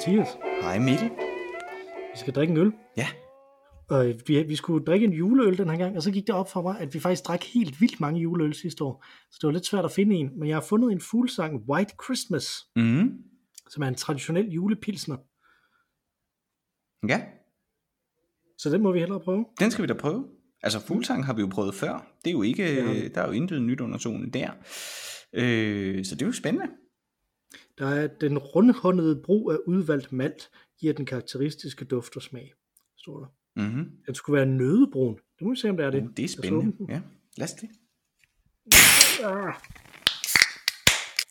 Hej Mathias. Hej Mikkel. Vi skal drikke en øl. Ja. Og vi, vi skulle drikke en juleøl den her gang, og så gik det op for mig, at vi faktisk drak helt vildt mange juleøl sidste år. Så det var lidt svært at finde en, men jeg har fundet en fuglsang White Christmas, Mm. som er en traditionel julepilsner. Ja, Så den må vi hellere prøve. den skal vi da prøve. Altså fuglsang har vi jo prøvet før. Det er jo ikke, vi. der er jo intet nyt under solen der. Øh, så det er jo spændende. Der er den rundhåndede brug af udvalgt malt, giver den karakteristiske duft og smag, står der. Mm-hmm. Den skulle være nødebrun. Det må vi se, om det er det. Det er spændende. den. Ja, lad os det. Ah.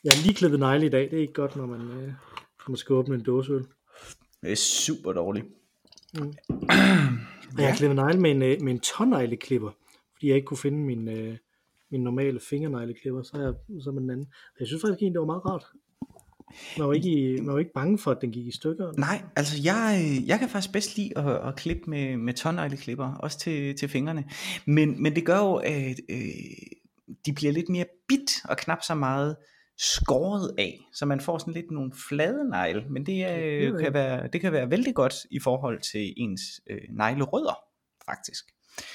Jeg har lige klippet negle i dag. Det er ikke godt, når man, øh, når man skal åbne en dåseøl. Det er super dårligt. Og jeg har klippet negle med en, øh, med en tårnegleklipper, fordi jeg ikke kunne finde min, øh, min normale fingernegleklipper, så er jeg så med den anden. Jeg synes faktisk det var meget rart. Man var ikke, i, man var ikke bange for, at den gik i stykker. Nej, altså jeg, jeg kan faktisk bedst lide at, at klippe med, med tårnegleklipper, også til, til fingrene. Men, men det gør jo, at øh, de bliver lidt mere bit og knap så meget skåret af, så man får sådan lidt nogle flade negle, men det, Ja, øh, ja. kan være, det kan være vældig godt i forhold til ens øh, neglerødder, faktisk.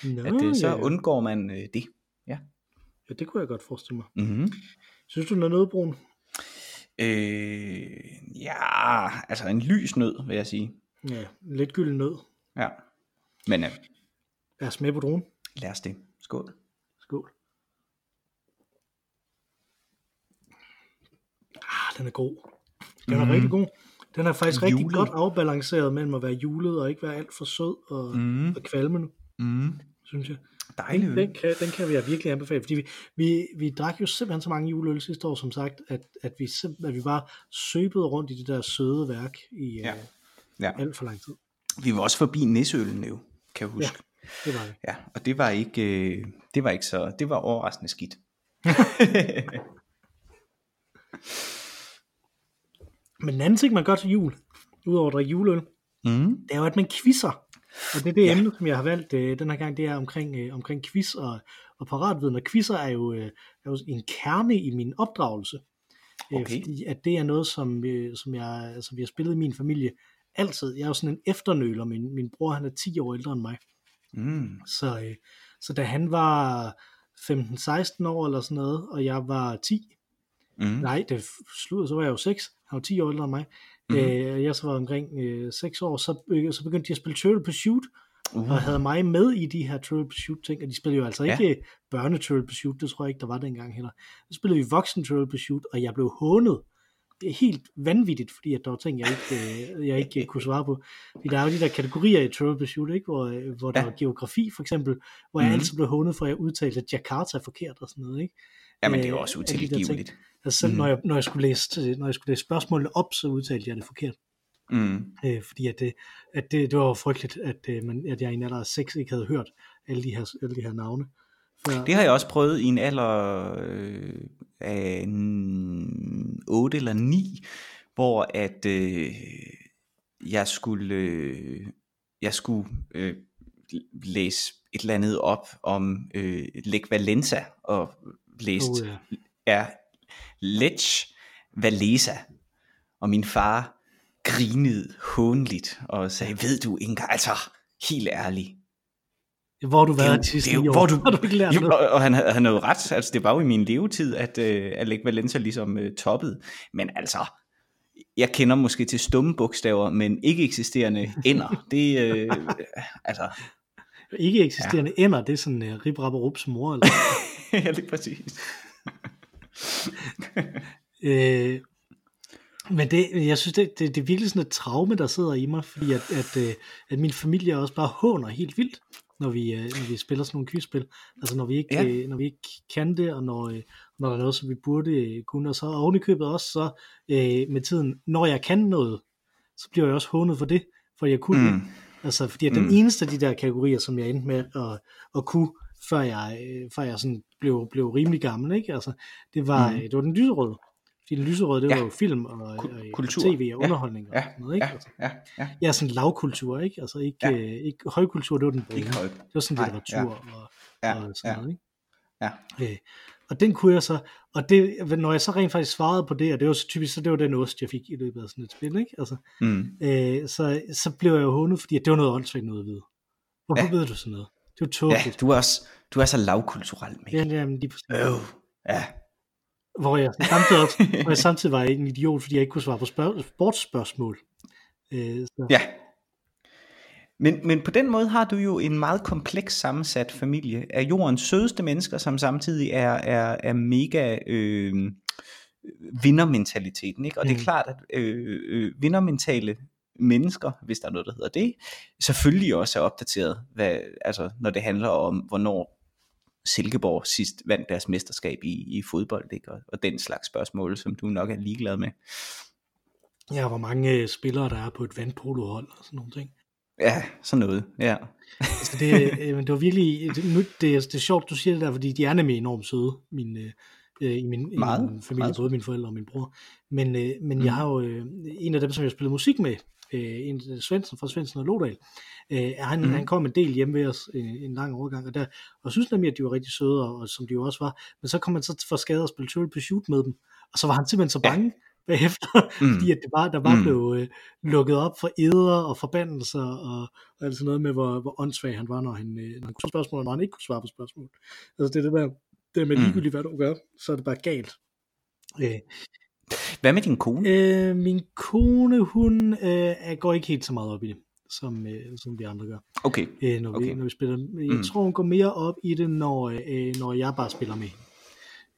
Nå, At øh, så ja, ja. undgår man øh, det. ja, det kunne jeg godt forestille mig. Mm-hmm. Synes du, den er nødbrun? Øh, ja, altså en lys nød, vil jeg sige. Ja, lidt gylden nød. Ja. Men øh, Lad os med på dronen. lad os det. Skål. Skål. Ah, den er god. Den er Mhm. rigtig god. Den er faktisk rigtig Julet. godt afbalanceret mellem at være julet og ikke være alt for sød og, Mm. og kvalmende, Mm. synes jeg. Dejlig Den, øl. den, kan, den kan vi virkelig anbefale, fordi vi, vi, vi drak jo simpelthen så mange juleøl sidste år, som sagt, at, at, vi, simp- at vi bare søbede rundt i det der søde værk i Ja. ja. Ja. alt for lang tid. Vi var også forbi Nisseøllen jo, kan jeg huske. Det var det. Ja. ja og det var ikke, øh, det var ikke så, det var overraskende skidt. Men en anden ting, man gør til jul, udover at drikke juleøl, mm. det er jo, at man quizzer. Og det er det Ja. emne, som jeg har valgt øh, den her gang, det er omkring, øh, omkring quiz og, og paratviden. Og quizzer er jo, øh, er jo en kerne i min opdragelse. Øh, Okay. Fordi at det er noget, som, øh, som jeg, altså, vi har spillet i min familie altid. Jeg er jo sådan en efternøler. Min, min bror han er 10 år ældre end mig. Mm. Så, øh, så da han var 15-16 år eller sådan noget, og jeg var 10, Mm. Nej, det slutter, så var jeg jo 6. Han var 10 år ældre end mig. Mhm. Mm-hmm. Øh, jeg så var omkring øh, 6 år, så, øh, så begyndte de at spille Trivial Pursuit, Uh. og havde mig med i de her Trivial Pursuit ting, og de spillede jo altså Ja. ikke børne Trivial Pursuit, det tror jeg ikke, der var dengang heller. Så spillede vi voksen Trivial Pursuit, og jeg blev hånet. Helt vanvittigt, fordi at der var ting, jeg ikke, øh, jeg ikke øh, kunne svare på. Fordi der er jo de der kategorier i Trivial Pursuit, ikke? Hvor, øh, hvor der Ja. var geografi for eksempel, hvor jeg Mhm. altid blev hånet for, at jeg udtalte Jakarta forkert og sådan noget. Ikke? Jamen det er øh, jo også alle de utilgiveligt. Altså selv mm. når, jeg, når, jeg skulle læse, når jeg skulle læse spørgsmålene op, så udtalte jeg det forkert. Mm. Øh, fordi at det, at det, det var frygteligt, at, øh, man, at jeg i en alder af 6 ikke havde hørt alle de her, alle de her navne. Før, Det har jeg også prøvet i en alder øh, af mm, 8 eller 9, hvor at øh, jeg skulle øh, jeg skulle øh, læse et eller andet op om øh, Lech Valenza og læste Oh, ja. er Lech Walesa og min far grinede hånligt og sagde, ved du Inga, altså helt ærligt, Hvor du været de sidste det år? hvor du- har du ikke lært Jo, noget? og, han, han havde ret, altså det var jo i min levetid, at øh, Alec Valenza ligesom øh, toppede, men altså, jeg kender måske til stumme bogstaver, men ikke eksisterende ender, det, øh, altså, Ikke eksisterende ja. ender, det er sådan uh, rip rap og rups mor. Eller, ja, lige præcis. øh, men det, jeg synes, det, det, det er virkelig sådan et traume, der sidder i mig, fordi at, at, øh, at min familie også bare håner helt vildt, når vi, øh, når vi spiller sådan nogle quizspil. Altså når vi ikke, Ja. øh, når vi ikke kan det, og når, når der er noget, som vi burde kunne, og så oven i købet også så øh, med tiden, når jeg kan noget, så bliver jeg også hånet for det, for jeg kunne mm. Mm. Altså, fordi at Mm. den eneste af de der kategorier, som jeg endte med at, at kunne, før jeg, øh, før jeg sådan blev, blev rimelig gammel, ikke? Altså, det var, Mm. det var den lyserøde. Fordi den lyserøde, det Ja. var jo film og, og, Ku- og kultur. tv og Ja. underholdning og Ja, sådan noget, ikke? ja, Altså, ja, ja. er sådan lavkultur, ikke? Altså ikke, Ja. ja. øh, ikke højkultur, det var den brune. Ikke højt. Det var sådan litteratur og, Ja, og sådan ja. noget, ikke? Ja. Øh, og den kunne jeg så, og det, når jeg så rent faktisk svarede på det, og det var så typisk, så det var den ost, jeg fik i løbet af sådan et spil, ikke? Altså, Mm. øh, så, så blev jeg jo hundet, fordi det var noget åndssvagt noget at vide. Hvorfor Ja. ja. ved du sådan noget? Det var Ja, tåbeligt. du er, også, du er så lavkulturel, Ja, Mikkel. ja, jamen, lige præcis. Øv. Ja. Hvor jeg samtidig, også, hvor jeg samtidig var en idiot, fordi jeg ikke kunne svare på spørg- sportsspørgsmål. Øh, så, Ja. Men, men på den måde har du jo en meget kompleks sammensat familie af jordens sødeste mennesker, som samtidig er, er, er mega øh, vindermentaliteten. Ikke? Og det er Mm. klart, at øh, øh, vindermentale mennesker, hvis der er noget, der hedder det, selvfølgelig også er opdateret, hvad, altså, når det handler om, hvornår Silkeborg sidst vandt deres mesterskab i, i fodbold, ikke? Og, og den slags spørgsmål, som du nok er ligeglad med. ja, hvor mange øh, spillere der er på et vandpolohold og sådan nogle ting. Ja, sådan noget, ja. Så det, øh, det var virkelig, det, det, er, det er sjovt, du siger det der, fordi de er nemlig enormt søde, min, øh, øh, i min, Meget, i min familie, meget både mine forældre og min bror. Men, øh, men Mm. jeg har jo øh, en af dem, som jeg spillede musik med, øh, en Svendsen fra Svendsen og Lodal, øh, han, Mm. han kom en del hjemme ved os øh, en lang overgang, og, der, og synes nemlig, at de var rigtig søde, og, og som de jo også var. Men så kom man så for skade at spille Trivial Pursuit med dem, og så var han simpelthen så Ja. bange bagefter, Mm. fordi at det bare, der bare Mm. blev øh, lukket op for eder og forbandelser og, og alt sådan noget med, hvor, hvor åndssvag han var, når han, øh, når han kunne spørgsmål, og når han ikke kunne svare på spørgsmål. Altså det er det der, det med Mm. ligegyldigt, hvad du gør, så er det bare galt. Øh, Hvad med din kone? øh, min kone, hun øh, går ikke helt så meget op i det, som, øh, som vi andre gør, Okay. øh, når, vi, Okay. når vi spiller. Jeg mm. tror, hun går mere op i det, når, øh, når jeg bare spiller med.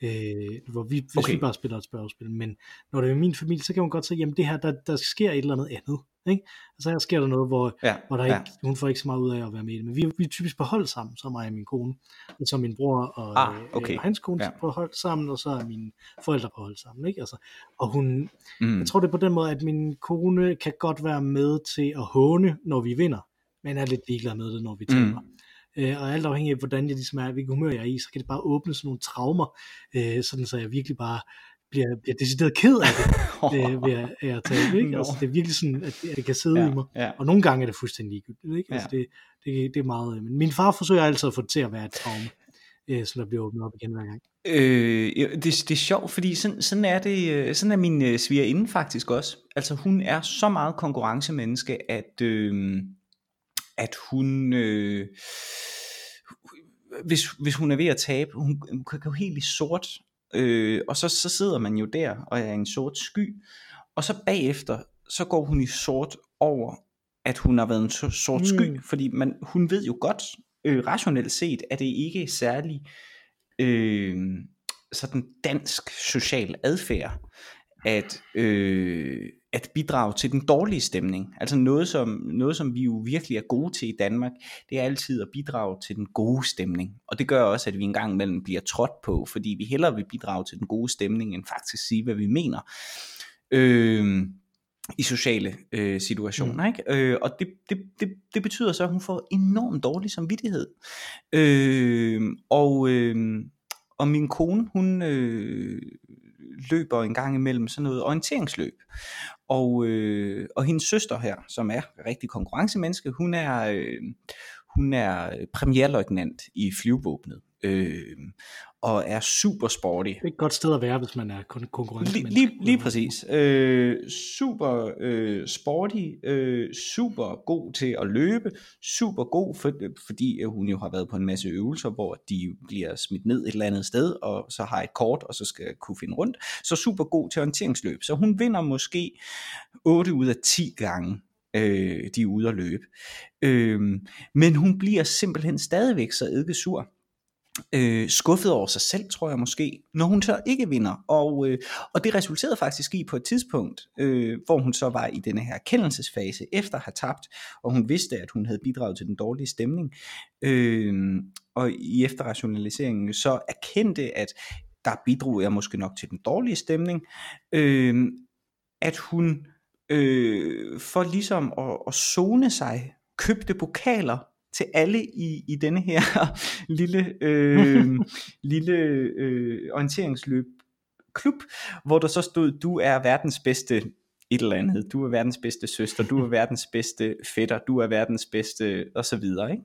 Øh, hvor vi, hvis Okay. vi bare spiller et spørgespil. Men når det er min familie, så kan hun godt sige, jamen det her, der, der sker et eller andet andet. Ikke? Altså her sker der noget, hvor, Ja, hvor der ja. ikke, hun får ikke så meget ud af at være med i det. Men vi, vi er typisk på hold sammen, så mig og min kone. Og så min bror og, Ah, øh, okay. og hans kone Ja. ja. på hold sammen, og så er mine forældre på hold sammen. Ikke? Altså, og hun, Mm. jeg tror det er på den måde, at min kone kan godt være med til at håne, når vi vinder, men er lidt ligeglad med det, når vi taber. Mm. Øh, og alt afhængig af, hvordan jeg ligesom er, hvilken humør jeg er i, så kan det bare åbne sådan nogle traumer, øh, sådan så jeg virkelig bare bliver, bliver decideret ked af det, øh, ved at, af at tabe. Ikke? Altså, det er virkelig sådan, at det, at det kan sidde ja, i mig. ja. Og nogle gange er det fuldstændig ligegyldigt. Ikke? Altså, Ja. det, det, det er meget... øh, Men min far forsøger altid at få det til at være et traume, øh, så der bliver åbnet op igen hver gang. Øh, det, det er sjovt, fordi sådan, sådan er det, øh, sådan er min øh, svigerinde faktisk også. Altså hun er så meget konkurrencemenneske, at, øh, at hun, øh, hvis, hvis hun er ved at tabe, hun, hun kan gå helt i sort, øh, og så, så sidder man jo der og er en sort sky, og så bagefter, så går hun i sort over, at hun har været en so- sort sky, Mm. fordi man, hun ved jo godt, øh, rationelt set, at det ikke er særlig øh, sådan dansk social adfærd, at, øh, at bidrage til den dårlige stemning. Altså noget som, noget, som vi jo virkelig er gode til i Danmark, det er altid at bidrage til den gode stemning. Og det gør også, at vi engang imellem bliver trådt på, fordi vi hellere vil bidrage til den gode stemning, end faktisk sige, hvad vi mener. Øh, i sociale øh, situationer, mm. ikke? Øh, og det, det, det, det betyder så, at hun får enormt dårlig samvittighed. Øh, og, øh, og min kone, hun øh, løber en gang imellem sådan noget orienteringsløb. Og, øh, og hendes søster her, som er rigtig konkurrencemenneske, hun er, øh, hun er premierløjtnant i flyvevåbnet. Øh, og er super sporty. Det er et godt sted at være, hvis man er kon- konkurrence. Lige, lige, lige præcis. Øh, super øh, sporty, øh, super god til at løbe, super god, for, fordi øh, hun jo har været på en masse øvelser, hvor de bliver smidt ned et eller andet sted, og så har et kort, og så skal kunne finde rundt. Så super god til orienteringsløb. Så hun vinder måske 8 ud af 10 gange øh, de er ude at løbe. Øh, men hun bliver simpelthen stadigvæk så eddikesur øh, skuffet over sig selv, tror jeg måske, når hun så ikke vinder. Og, øh, og det resulterede faktisk i på et tidspunkt, øh, hvor hun så var i denne her erkendelsesfase efter at have tabt, og hun vidste, at hun havde bidraget til den dårlige stemning. Øh, og i efterrationaliseringen så erkendte, at der bidrog jeg måske nok til den dårlige stemning, øh, at hun øh, for ligesom at, at zone sig, købte pokaler til alle i, i denne her lille, øh, lille øh, orienteringsløb klub, hvor der så stod, du er verdens bedste et eller andet, du er verdens bedste søster, du er verdens bedste fætter, du er verdens bedste, og så videre, ikke?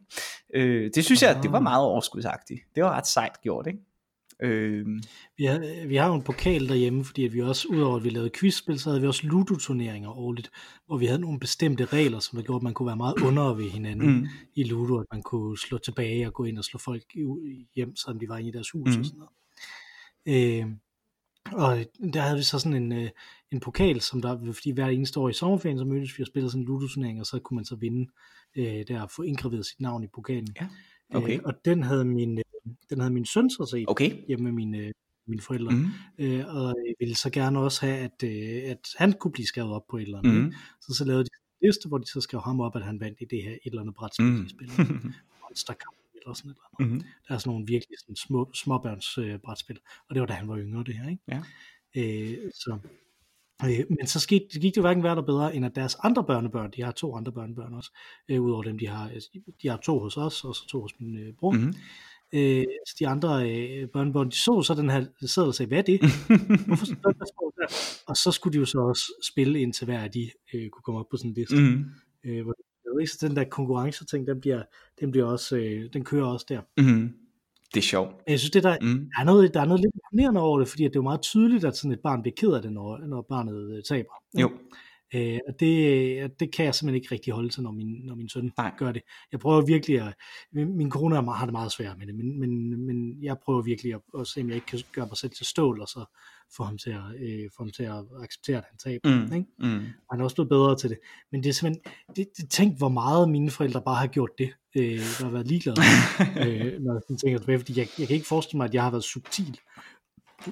Øh, det synes jeg, det var meget overskudsagtigt. Det var ret sejt gjort, ikke? Øh, Vi har, vi har jo en pokal derhjemme, fordi at vi også, udover at vi lavede quizspil, så havde vi også Ludo-turneringer årligt, hvor vi havde nogle bestemte regler, som der gjorde, at man kunne være meget under ved hinanden mm, i Ludo, at man kunne slå tilbage og gå ind og slå folk hjem, selvom de var inde i deres hus Mm. og sådan noget. Øh, og der havde vi så sådan en, øh, en pokal, som der, fordi hver eneste år i sommerferien, så mødtes vi og spillede sådan en Ludo-turnering, og så kunne man så vinde øh, der at få indgraveret sit navn i pokalen. Ja, okay. Øh, og den havde min, den havde min søn så set okay. hjemme med mine, mine forældre. Mm, Øh, og jeg ville så gerne også have, at, øh, at han kunne blive skrevet op på et eller andet. mm, Mm. Så så lavede de liste, hvor de så skrev ham op, at han vandt i det her et eller andet brætspil, mm. de spillede. Monster Cup eller sådan et eller andet. mm, Der er sådan nogle virkelig sådan små, småbørns øh, brætspil. Og det var da han var yngre, det her. Ikke? Ja. Øh, så, øh, men så skete, det gik det hverken værre eller bedre, end at deres andre børnebørn, de har to andre børnebørn også, øh, udover dem, de har, de har to hos os, og så to hos min øh, bror. mm. Øh, så de andre øh, børnebørn, de så så den her seddel og sagde, hvad er det? Hvorfor står der står der? Og så skulle de jo så også spille indtil hver af de øh, kunne komme op på sådan en liste. mm, Øh, hvor, ikke, så den der konkurrenceting, den, bliver, den, bliver også, øh, den kører også der. mm. Det er sjovt. Jeg synes, det der, Mm, der, er noget, der er noget lidt imponerende over det, fordi at det er jo meget tydeligt, at sådan et barn bliver ked af det, når, når barnet øh, taber. jo. Øh, og det, det kan jeg simpelthen ikke rigtig holde til, når min, når min søn Nej. gør det. Jeg prøver virkelig at... Min, kone er har det meget svært med det, men, men, men jeg prøver virkelig at, at se, om jeg ikke kan gøre mig selv til stål, og så få ham til at, øh, få ham til at acceptere, at han taber. Mm, Ikke? mm. Og han er også blevet bedre til det. Men det er simpelthen... Det, det, tænk, hvor meget mine forældre bare har gjort det. Øh, der har været ligeglade, øh, når jeg tænker tilbage, fordi jeg, jeg kan ikke forestille mig, at jeg har været subtil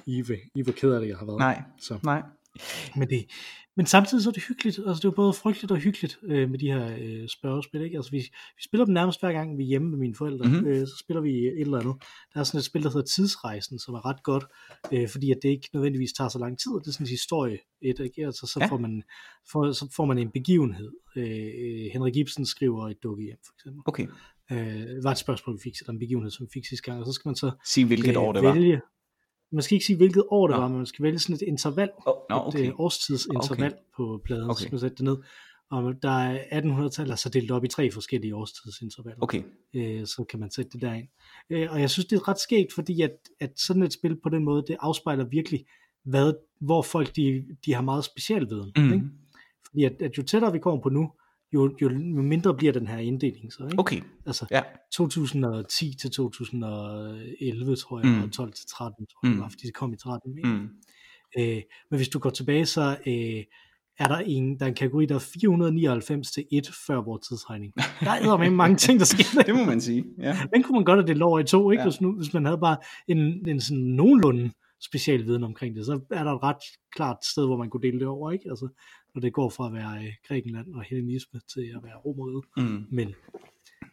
i, i hvor ked af det, jeg har været. Nej, Så. nej. Men, det, men samtidig så er det hyggeligt. Altså, det er både frygteligt og hyggeligt øh, med de her øh, spørgespil. Ikke? Altså, vi, vi spiller dem nærmest hver gang, vi er hjemme med mine forældre. Mhm. Mm-hmm. Øh, så spiller vi et eller andet. Der er sådan et spil, der hedder Tidsrejsen, som er ret godt, øh, fordi at det ikke nødvendigvis tager så lang tid. Det er sådan en historie. Et, ikke? Altså, så, Ja. får man, får, så får man en begivenhed. Øh, Henrik Gibson skriver et dukke hjem, for eksempel. Okay. Øh, var et spørgsmål, vi fik, eller en begivenhed, som vi fik sidste gang. Og så skal man så Sig hvilket øh, år det var. vælge. Man skal ikke sige, hvilket år det Nå. var, men man skal vælge sådan et interval Oh, nå, et okay. øh, årstidsinterval okay. på pladen, okay. Okay. så skal man sætte det ned. Og der er 1800-tallet, altså delt op i tre forskellige årstidsintervaller. Okay. Øh, så kan man sætte det derind. Øh, og jeg synes, det er ret skægt, fordi at, at sådan et spil på den måde, det afspejler virkelig, hvad, hvor folk de, de har meget speciel viden. Mm. Ikke? Fordi at, at jo tættere vi kommer på nu, jo, jo, jo mindre bliver den her inddeling så. Ikke? Okay. Altså Ja. 2010 til 2011, tror jeg, Mm. og 12 til 13, tror jeg, Mm. var, fordi det kom i 13. Ikke? Mm. Øh, men hvis du går tilbage, så øh, er der en, der er en kategori, der er 499 til 1 før vores tidsregning. Der er med mange ting, der sker. Det må man sige. Ja. Den kunne man godt have delt over i to, ikke? Ja. Hvis, nu, hvis man havde bare en, en sådan nogenlunde special viden omkring det, så er der et ret klart sted, hvor man kunne dele det over, ikke? Altså, når det går fra at være øh, Grækenland og hellenisme til at være Romeriet. Mm. Men,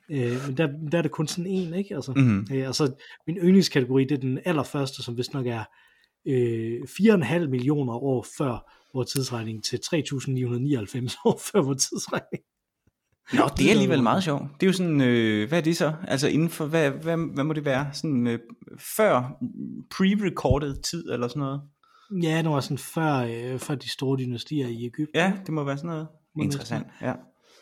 øh, men der, der er det kun sådan en, ikke? Altså, Mm. Øh, og så min yndlingskategori, det er den allerførste, som vist nok er øh, 4,5 millioner år før vores tidsregning til 3.999 år før vores tidsregning. Nå, det er alligevel meget sjovt. Det er jo sådan, øh, hvad er det så? Altså inden for, hvad, hvad, hvad må det være? Sådan øh, før pre-recorded tid eller sådan noget? Ja, det var sådan før, øh, før de store dynastier i Ægypten. Ja, det må være sådan noget. Interessant, ja.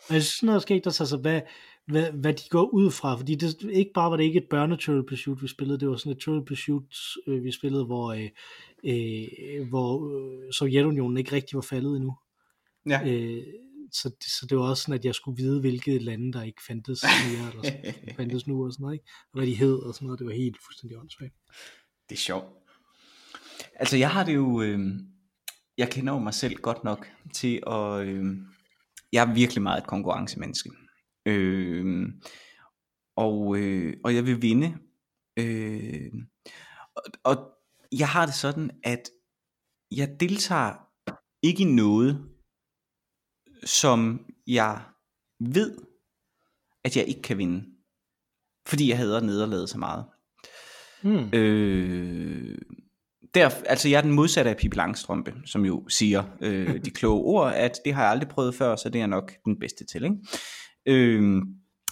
Og jeg synes sådan noget skægt altså hvad, hvad, hvad de går ud fra, fordi det, ikke bare var det ikke et børnetrivial pursuit, vi spillede, det var sådan et trivial pursuit, øh, vi spillede, hvor, øh, øh, hvor øh, Sovjetunionen ikke rigtig var faldet endnu. Ja. Øh, så, det, så det var også sådan, at jeg skulle vide, hvilke lande, der ikke fandtes mere, eller sådan, fandtes nu og sådan noget, ikke? og hvad de hed og sådan noget, det var helt fuldstændig åndssvagt. Det er sjovt. Altså jeg har det jo, øh, jeg kender jo mig selv godt nok til at, øh, jeg er virkelig meget et konkurrencemenneske. Øh, og, øh, og jeg vil vinde. Øh, og, og jeg har det sådan, at jeg deltager ikke i noget, som jeg ved, at jeg ikke kan vinde. Fordi jeg hader nederlaget så meget. Hmm. Øh, der, altså jeg er den modsatte af Pippi Langstrømpe, som jo siger øh, de kloge ord, at det har jeg aldrig prøvet før, så det er nok den bedste til. Ikke? Øh,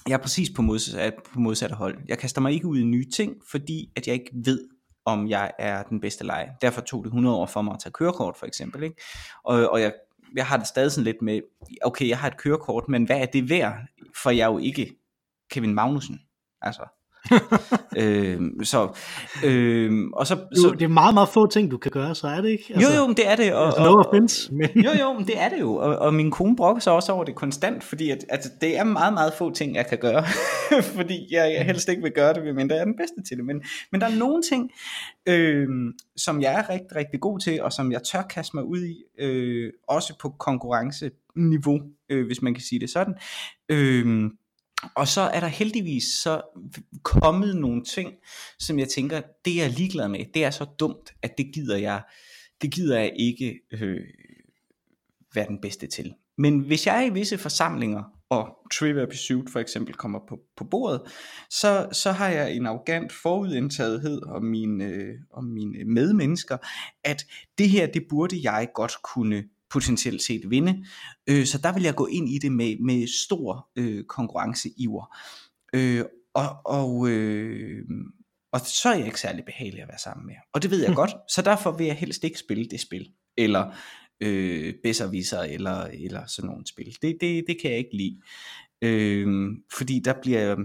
jeg er præcis på, modsat, på modsatte hold. Jeg kaster mig ikke ud i nye ting, fordi at jeg ikke ved, om jeg er den bedste leje. Derfor tog det 100 år for mig at tage kørekort, for eksempel. Ikke? Og, og jeg, jeg har det stadig sådan lidt med, okay, jeg har et kørekort, men hvad er det værd? For jeg er jo ikke Kevin Magnussen. Altså, øh, så, øh, og så, så, det er meget, meget få ting, du kan gøre, så er det ikke? Altså, jo, jo, det er det. Og, altså, no offense, men... Jo, jo, men det er det jo. Og, og min kone brokker sig også over det konstant, fordi at, at det er meget, meget få ting, jeg kan gøre. fordi jeg, jeg helst ikke vil gøre det, men jeg er den bedste til det. Men, men der er nogle ting, øh, som jeg er rigtig, rigtig god til, og som jeg tør kaste mig ud i, øh, også på konkurrenceniveau, øh, hvis man kan sige det sådan. Øh, og så er der heldigvis så kommet nogle ting, som jeg tænker, det er ligeglad med. Det er så dumt, at det gider jeg, det gider jeg ikke øh, være den bedste til. Men hvis jeg er i visse forsamlinger, og Trivia Pursuit for eksempel kommer på, på bordet, så, så har jeg en arrogant forudindtagethed om mine, øh, om mine medmennesker, at det her, det burde jeg godt kunne potentielt set vinde. Øh, så der vil jeg gå ind i det med, med stor øh, konkurrenceiver. Øh, og, og, øh, og så er jeg ikke særlig behagelig at være sammen med. Og det ved jeg hmm. godt, så derfor vil jeg helst ikke spille det spil. Eller øh, Besserwisser, eller, eller sådan nogle spil. Det, det, det kan jeg ikke lide. Øh, fordi der bliver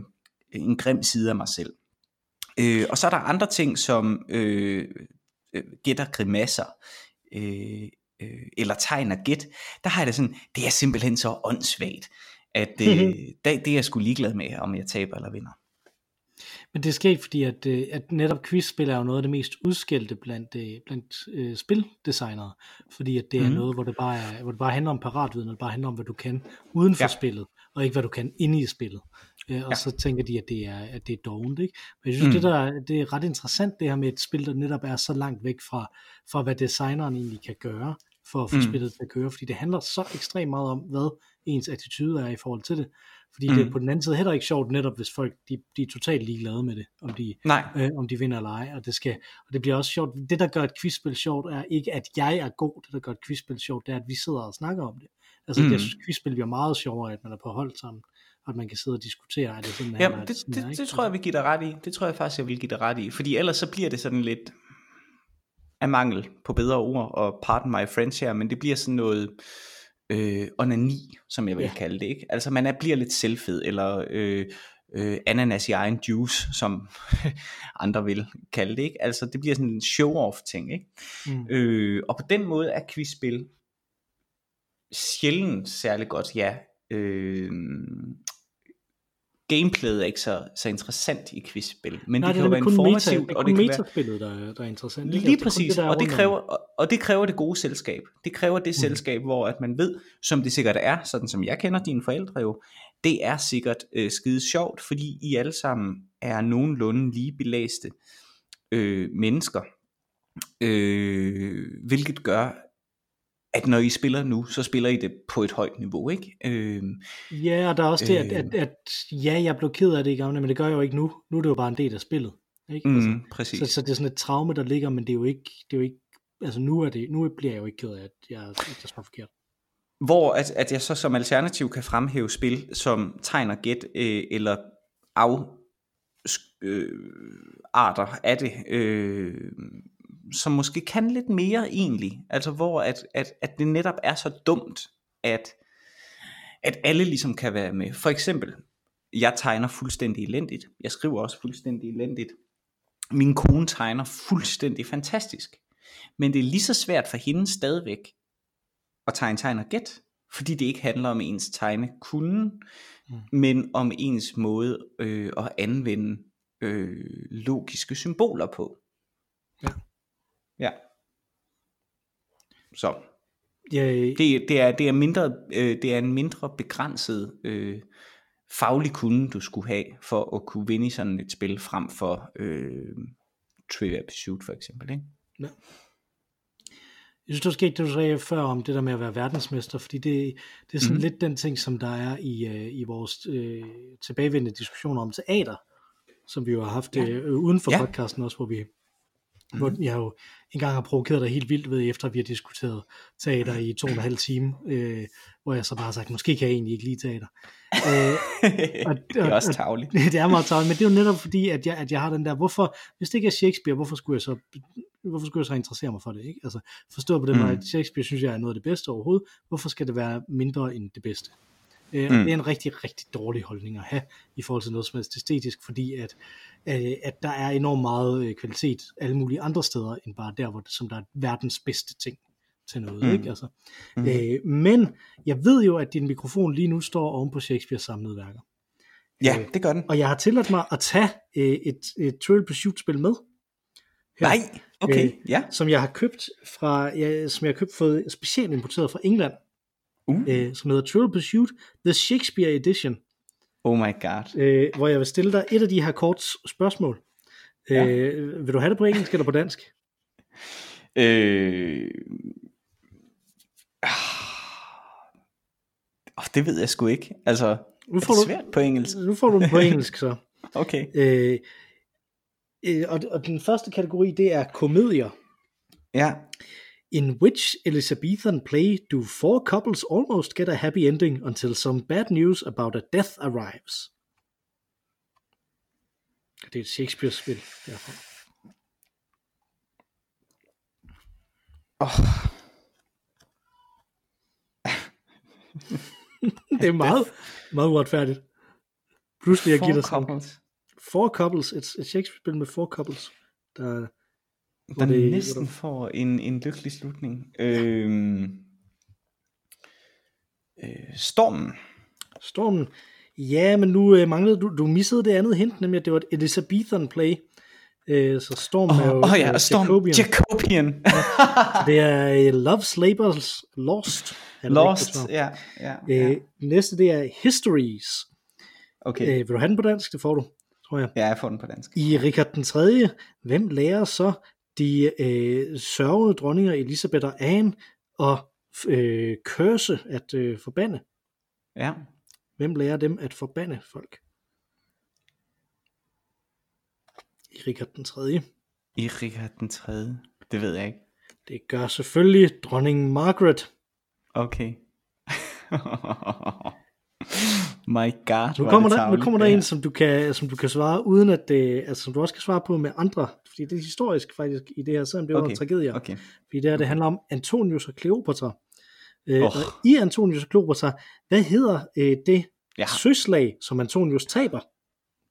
en grim side af mig selv. Øh, og så er der andre ting, som øh, øh gætter grimasser. Øh, øh, eller tegn og gæt, der har jeg det sådan, det er simpelthen så åndssvagt, at øh, det, det er jeg sgu ligeglad med, om jeg taber eller vinder. Men det sker ikke, fordi at, øh, at netop quizspil er jo noget af det mest udskældte blandt, øh, blandt øh, spildesignere, fordi at det er mm. noget, hvor det, bare er, hvor det bare handler om paratviden, og det bare handler om, hvad du kan uden for ja. spillet, og ikke hvad du kan inde i spillet. Øh, og ja. så tænker de, at det er, at det er dovent, ikke? Men jeg synes, mm. det, der, det er ret interessant, det her med et spil, der netop er så langt væk fra, fra hvad designeren egentlig kan gøre, for at få mm. spillet til at køre, fordi det handler så ekstremt meget om, hvad ens attitude er i forhold til det. Fordi mm. det er på den anden side heller ikke sjovt netop, hvis folk de, de er totalt ligeglade med det, om de, Nej. Øh, om de vinder eller ej. Og det, skal, og det bliver også sjovt. Det, der gør et quizspil sjovt, er ikke, at jeg er god. Det, der gør et quizspil sjovt, det er, at vi sidder og snakker om det. Altså, mm. det quizspil bliver meget sjovere, at man er på hold sammen og at man kan sidde og diskutere, er det sådan ja, det, det, det, det, det tror jeg, vi giver dig ret i. Det tror jeg faktisk, jeg vil give dig ret i. Fordi ellers så bliver det sådan lidt, af mangel på bedre ord, og pardon my French her, men det bliver sådan noget øh, onani, som jeg vil ja. kalde det, ikke? Altså man er, bliver lidt selvfed, eller øh, øh, ananas i egen juice, som andre vil kalde det, ikke? Altså det bliver sådan en show-off ting, ikke? Mm. Øh, og på den måde er quizspil sjældent særlig godt, ja. Øh, gameplayet er ikke så, så interessant i quizspil, men Nej, det, det kan jo være informativt. Meta, det er kun metaspillet, der, er, der er interessant. Lige altså, præcis, det, og, det kræver, og, og det kræver det gode selskab. Det kræver det mm. selskab, hvor at man ved, som det sikkert er, sådan som jeg kender dine forældre jo, det er sikkert øh, skide sjovt, fordi I alle sammen er nogenlunde lige belæste øh, mennesker, øh, hvilket gør, at når I spiller nu, så spiller I det på et højt niveau, ikke? Øh, ja, og der er også det, at, at, at ja, jeg blev ked af det i gamle, men det gør jeg jo ikke nu. Nu er det jo bare en del af spillet. Ikke? Mm, altså, præcis. Så, så det er sådan et traume, der ligger, men det er jo ikke, det er jo ikke altså nu, er det, nu bliver jeg jo ikke ked af, at jeg, at jeg forkert. Hvor at, at jeg så som alternativ kan fremhæve spil som tegn og gæt, øh, eller af øh, arter af det, øh, som måske kan lidt mere egentlig. Altså hvor at, at, at det netop er så dumt, at, at alle ligesom kan være med. For eksempel, jeg tegner fuldstændig elendigt. Jeg skriver også fuldstændig elendigt. Min kone tegner fuldstændig fantastisk. Men det er lige så svært for hende stadigvæk at tegne tegn og gæt. Fordi det ikke handler om ens tegne kunden, mm. men om ens måde øh, at anvende øh, logiske symboler på. Ja. Så. Ja, det, det, er, det, er mindre, øh, det er en mindre begrænset øh, faglig kunde, du skulle have, for at kunne vinde sådan et spil, frem for øh, Trivial Pursuit for eksempel. Ikke? Ja. Jeg synes, du skal det, du sagde før om det der med at være verdensmester, fordi det, det er sådan mm. lidt den ting, som der er i, uh, i vores uh, tilbagevendende diskussioner om teater, som vi jo har haft ja. uh, uden for ja. podcasten også, hvor vi Mm. Hvor jeg jo engang har provokeret dig helt vildt ved, efter vi har diskuteret teater i to og en halv time, øh, hvor jeg så bare har sagt, måske kan jeg egentlig ikke lide teater. Øh, og, det er også tavligt. det er meget tavligt, men det er jo netop fordi, at jeg, at jeg har den der, hvorfor, hvis det ikke er Shakespeare, hvorfor skulle jeg så, hvorfor skulle jeg så interessere mig for det? Ikke? Altså, forstå på den måde, mm. at Shakespeare synes jeg er noget af det bedste overhovedet, hvorfor skal det være mindre end det bedste? Øh, mm. Det er en rigtig, rigtig dårlig holdning at have i forhold til noget som helst æstetisk, fordi at, øh, at der er enormt meget øh, kvalitet alle mulige andre steder, end bare der, hvor det, som der er verdens bedste ting til noget. Mm. Ikke? Altså, mm. øh, men jeg ved jo, at din mikrofon lige nu står oven på Shakespeare's samlede værker. Ja, øh, det gør den. Og jeg har tilladt mig at tage øh, et, et Trivial Pursuit-spil med. Her, Nej, okay, øh, ja. Som jeg har købt fra, ja, som jeg har købt fået specielt importeret fra England. Uh. Øh, som hedder Trivial Pursuit, The Shakespeare Edition. Oh my god. Øh, hvor jeg vil stille dig et af de her kort spørgsmål. Ja. Øh, vil du have det på engelsk eller på dansk? Øh, Oh, det ved jeg sgu ikke. Altså, nu får er det svært du, på engelsk? Nu får du den på engelsk så. okay. Øh, øh, og, og den første kategori, det er komedier. Ja. In which Elizabethan play do four couples almost get a happy ending until some bad news about a death arrives? Det er et Shakespeare-spil derfor. Oh. det er meget, meget uretfærdigt. Pludselig jeg giver dig sådan. Couples. Four couples. Et, et Shakespeare-spil med four couples. Der, der det, næsten der... får en, en lykkelig slutning. Øhm, øh, stormen. Stormen. Ja, men nu øh, manglede du, du missede det andet hint, nemlig at det var et Elizabethan play. Øh, så Storm oh, er jo oh, ja, uh, Storm Jacobian. Jacobian. ja, det er uh, Love's Labors Lost. Lost, ja. ja, ja. Øh, næste det er Histories. Okay. Øh, vil du have den på dansk? Det får du, tror jeg. Ja, jeg får den på dansk. I Richard den 3. Hvem lærer så de øh, sørgende dronninger Elisabeth og Anne og øh, kørse at øh, forbande? Ja. Hvem lærer dem at forbande folk? Richard den 3. I Richard den 3. Det ved jeg ikke. Det gør selvfølgelig dronning Margaret. Okay. My god, nu kommer, der, nu kommer der en, som du, kan, som du kan svare uden at det, altså som du også kan svare på med andre, fordi det er historisk faktisk i det her, selvom det var okay. en tragedie. Okay. Fordi det her, det handler om Antonius og Kleopatra. Øh, oh. Og i Antonius og Kleopatra, hvad hedder øh, det ja. søslag, som Antonius taber?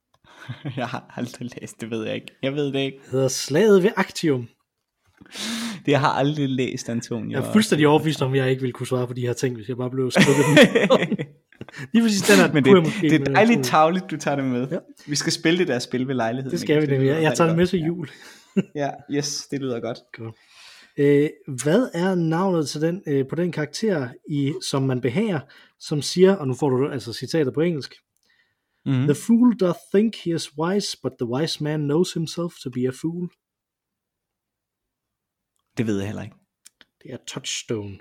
jeg har aldrig læst, det ved jeg ikke. Jeg ved det ikke. Det hedder slaget ved Actium. Det jeg har aldrig læst, Antonio. Jeg er fuldstændig overbevist om, at jeg ikke ville kunne svare på de her ting, hvis jeg bare blev skrevet Lige præcis den her, Men det, det er dejligt tavligt, du tager det med. Ja. Vi skal spille det der spil ved lejligheden. Det skal vi nemlig. Jeg, jeg tager det med til jul. ja, yes, det lyder godt. godt. Øh, hvad er navnet til den, øh, på den karakter, i, som man behager, som siger, og nu får du altså citater på engelsk, Mm-hmm. The fool doth think he is wise, but the wise man knows himself to be a fool. Det ved jeg heller ikke. Det er Touchstone.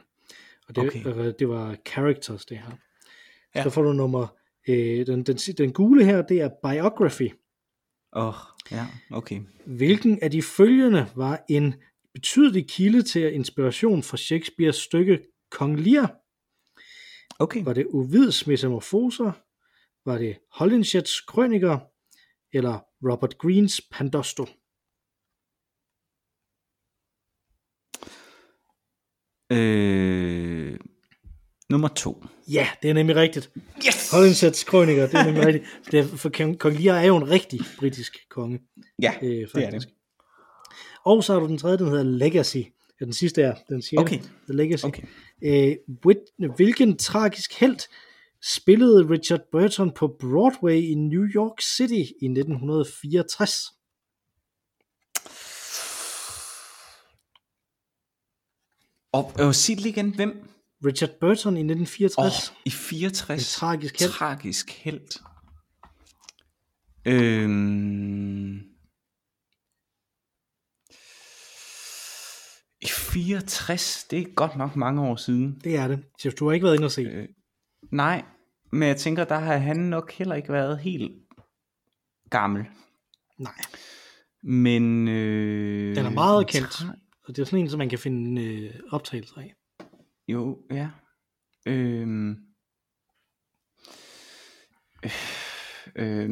Og det, okay. øh, det var Characters, det her. Ja. Så får du nummer, øh, den, den, den gule her, det er Biography. Åh, oh, ja, okay. Hvilken af de følgende var en betydelig kilde til inspiration for Shakespeares stykke Kong Lear? Okay. Var det Ovids metamorfoser, var det Holinsheds krøniker eller Robert Greens Pandosto? Øh, nummer to. Ja, det er nemlig rigtigt. Yes! Holinsheds krøniker, det er nemlig rigtigt. Det er, for Kong Lear er jo en rigtig britisk konge. Ja, øh, det er det. Og så har du den tredje, den hedder Legacy. Ja, den sidste er, den siger okay. The Legacy. Okay. Øh, hvilken tragisk held spillede Richard Burton på Broadway i New York City i 1964. Og øh, sig det igen, hvem? Richard Burton i 1964. Oh, I 64. En tragisk held. Tragisk held. Øhm... I 64, det er godt nok mange år siden. Det er det. Så du har ikke været inde og se. Øh, Nej, men jeg tænker, der har han nok heller ikke været helt gammel. Nej. Men... Øh, Den er meget kendt, og det er sådan en, som man kan finde øh, optagelser af. Jo, ja. Øhm, øh, øh,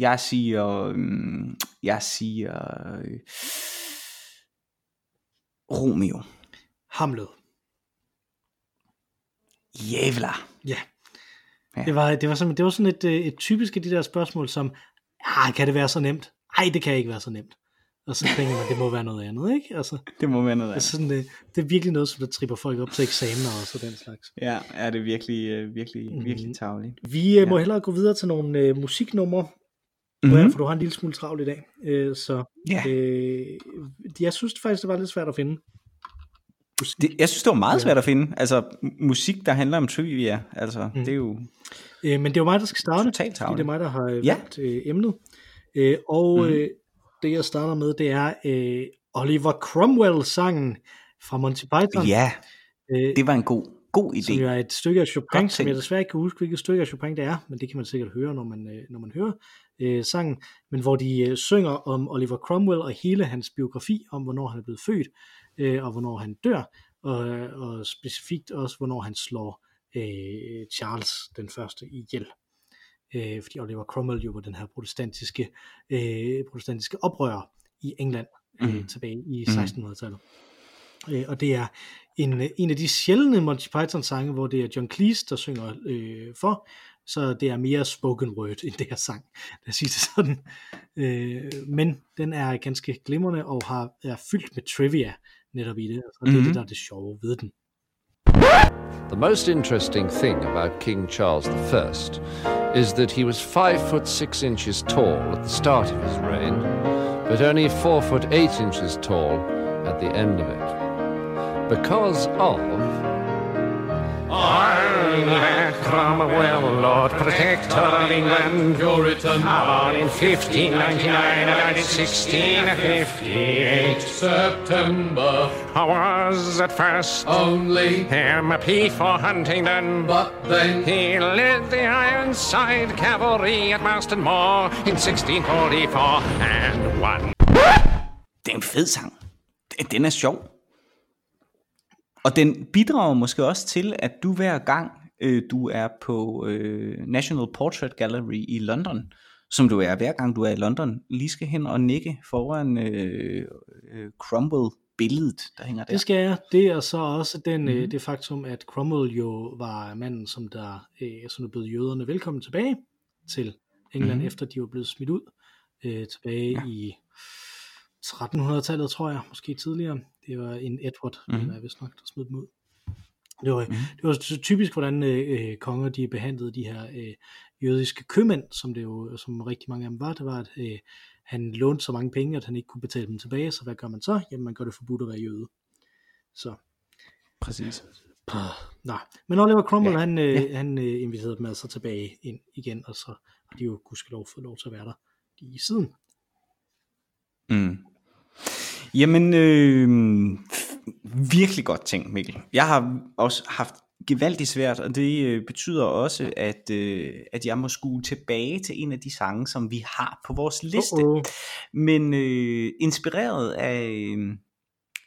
jeg siger... Øh, jeg siger... Øh, Romeo. Hamlet. Jævla. Ja. ja. Det, var, det, var sådan, det var sådan et, øh, et typisk af de der spørgsmål, som, ah, kan det være så nemt? Nej, det kan ikke være så nemt. Og så tænker man, det må være noget andet, ikke? Altså, det må være noget andet. Sådan, det, det er virkelig noget, som der tripper folk op til eksamener og så den slags. Ja, er det virkelig, øh, virkelig, mm. virkelig tageligt. Vi uh, ja. må hellere gå videre til nogle uh, musiknumre, mm-hmm. for du har en lille smule travlt i dag. Uh, så ja. uh, jeg synes faktisk, det var lidt svært at finde. Det, jeg synes, det var meget svært at finde. Altså, musik, der handler om trivia, altså, mm. det er jo... Uh, men det er jo mig, der skal starte, fordi det er mig, der har ja. valgt uh, emnet. Uh, og mm. uh, det jeg starter med, det er øh, Oliver Cromwell-sangen fra Monty Python. Ja, øh, det var en god, god idé. Som jo er et stykke af Chopin, som jeg desværre ikke kan huske, hvilket stykke af Chopin det er, men det kan man sikkert høre, når man, øh, når man hører øh, sangen. Men hvor de øh, synger om Oliver Cromwell og hele hans biografi, om hvornår han er blevet født, øh, og hvornår han dør, og, og specifikt også, hvornår han slår øh, Charles den første ihjel øh, fordi Oliver Cromwell jo var den her protestantiske, øh, protestantiske oprører i England øh, mm. tilbage i 1600-tallet. Mm. Øh, og det er en, en af de sjældne Monty Python sange, hvor det er John Cleese, der synger øh, for, så det er mere spoken word end det her sang, lad os sige det sådan. Øh, men den er ganske glimrende og har, er fyldt med trivia netop i det, og det er mm. det, der er det sjove ved den. The most interesting thing about King Charles I is that he was five foot six inches tall at the start of his reign, but only four foot eight inches tall at the end of it. Because of I, Cromwell, Lord Protector of England, Puritan, born in 1599 and died in 1658. September. I was at first only MP for Huntingdon, but then he led the Ironside Cavalry at Marston Moor in 1644 and won. Det er en fed sang. Den er sjov. Og den bidrager måske også til, at du hver gang øh, du er på øh, National Portrait Gallery i London, som du er hver gang du er i London, lige skal hen og nikke foran øh, øh, Cromwell billedet, der hænger der. Det skal jeg. Det er så også den, mm. øh, det faktum, at Cromwell jo var manden, som der øh, som er blevet jøderne velkommen tilbage til England, mm. efter de var blevet smidt ud øh, tilbage ja. i 1300-tallet, tror jeg, måske tidligere. Det var en Edward, mm. er vist nok, der smed dem ud. Det var, mm. det var så typisk, hvordan øh, konger de behandlede de her øh, jødiske købmænd, som det jo som rigtig mange af dem var. Det var, at øh, han lånte så mange penge, at han ikke kunne betale dem tilbage, så hvad gør man så? Jamen man gør det forbudt at være jøde. Så. Præcis. Nej, men Oliver Cromwell, ja. han, øh, ja. han øh, inviterede dem altså tilbage ind igen, og så har de jo gudskelov fået lov til at være der i siden. Mm. Jamen, øh, virkelig godt ting, Mikkel. Jeg har også haft gevaldigt svært, og det øh, betyder også, at, øh, at jeg må skue tilbage til en af de sange, som vi har på vores liste. Uh-oh. Men øh, inspireret af,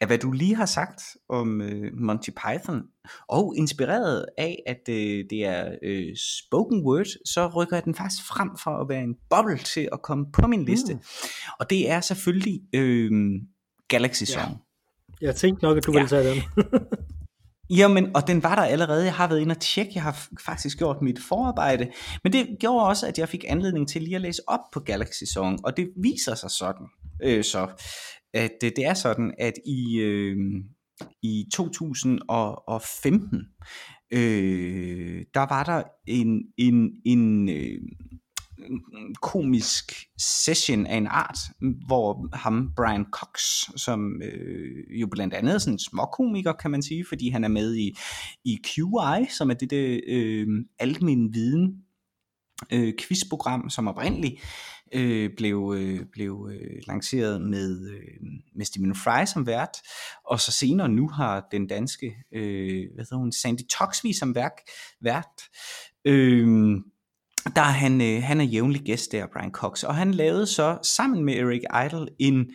af, hvad du lige har sagt om øh, Monty Python, og inspireret af, at øh, det er øh, spoken word, så rykker jeg den faktisk frem for at være en boble til at komme på min liste. Mm. Og det er selvfølgelig øh, Galaxy Song. Ja. Jeg tænkte nok, at du ja. ville tage den. Jamen, og den var der allerede. Jeg har været inde og tjekke. Jeg har faktisk gjort mit forarbejde. Men det gjorde også, at jeg fik anledning til lige at læse op på Galaxy Song. Og det viser sig sådan, øh, så, at det, det er sådan, at i, øh, i 2015, øh, der var der en, en, en øh, komisk session af en art, hvor ham, Brian Cox, som øh, jo blandt andet er sådan en småkomiker, kan man sige, fordi han er med i, i QI, som er det der øh, almen viden øh, quizprogram, som oprindeligt øh, blev, øh, blev øh, lanceret med, øh, med Stephen Fry som vært, og så senere nu har den danske, øh, hvad hedder hun, Sandy Toxvi som værk, vært. Øh, der er han, øh, han er jævnlig gæst der, Brian Cox, og han lavede så sammen med Eric Idle en,